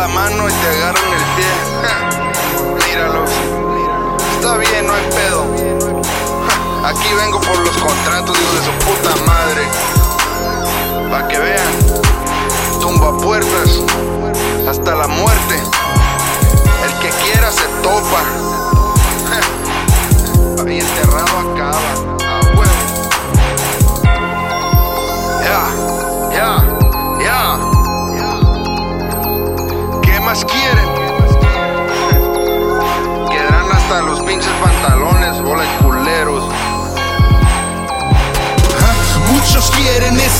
la mano y te agarran el pie. Míralos. Está bien, no hay pedo. Aquí vengo por los contratos, hijos de su puta madre. Pa' que vean.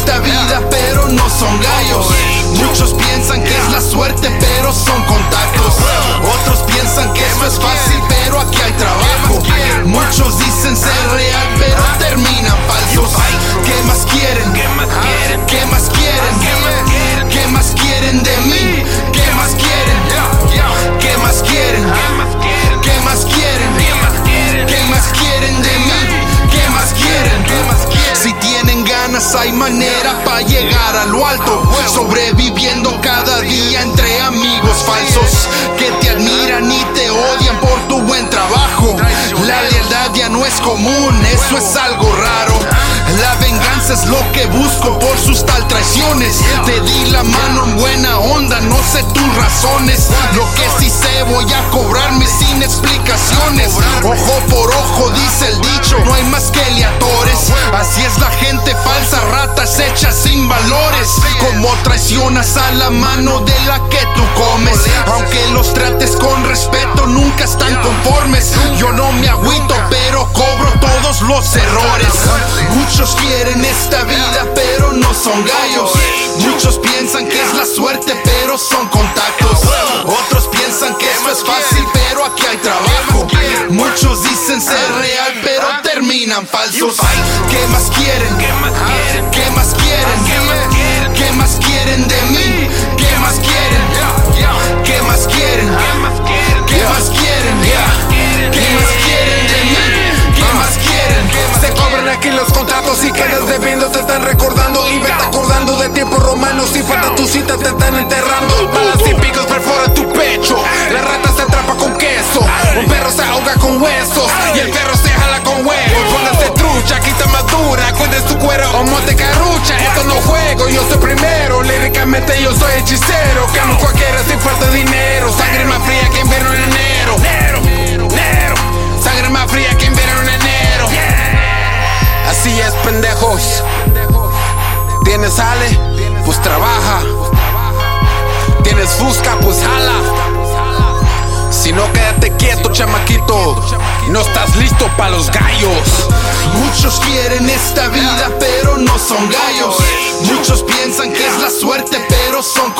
Esta vida, pero no son gallos. Muchos piensan que es la suerte, pero son ganas hay manera para llegar a lo alto. Sobreviviendo cada día entre amigos falsos Que te admiran y te odian por tu buen trabajo. La lealtad ya no es común, eso es algo raro. La venganza es lo que busco por sus tal traiciones. Te di la mano en buena onda, no sé tus razones. Lo que sí sé voy a cobrarme sin explicaciones. Ojo por ojo dice el dicho, no hay más que liatores Así es la gente Como traicionas a la mano de la que tú comes. Aunque los trates con respeto nunca están conformes. Yo no me agüito pero cobro todos los errores. Muchos quieren esta vida pero no son gallos. Muchos piensan que es la suerte pero son contactos falsos ¿Qué más quieren? ¿Qué más quieren? ¿Qué más quieren? ¿Qué más quieren de mí? ¿Qué más quieren? ¿Qué más quieren? ¿Qué más quieren? ¿Qué más quieren de mí? ¿Qué más quieren? Se cobran aquí los contratos y quedas debiendo, te están recordando y vete acordando de tiempos romanos. Si falta tu cita, te están enterrando. Balas y picos perforan tu pecho. La rata Póngase trucha, quita madura, cuides tu cuero o monte carucha. Esto no juego, yo soy primero. Líricamente yo soy hechicero. Camo cualquiera sin falta dinero. Sangre más fría que invierno en enero. Sangre más fría que invierno en enero. Así es, pendejos. Tienes ale, pues trabaja. Tienes fusca, pues jala. Si no, quédate quieto, chamaquito. Para los gallos. Muchos quieren esta vida, pero no son gallos. Muchos piensan que es la suerte, pero son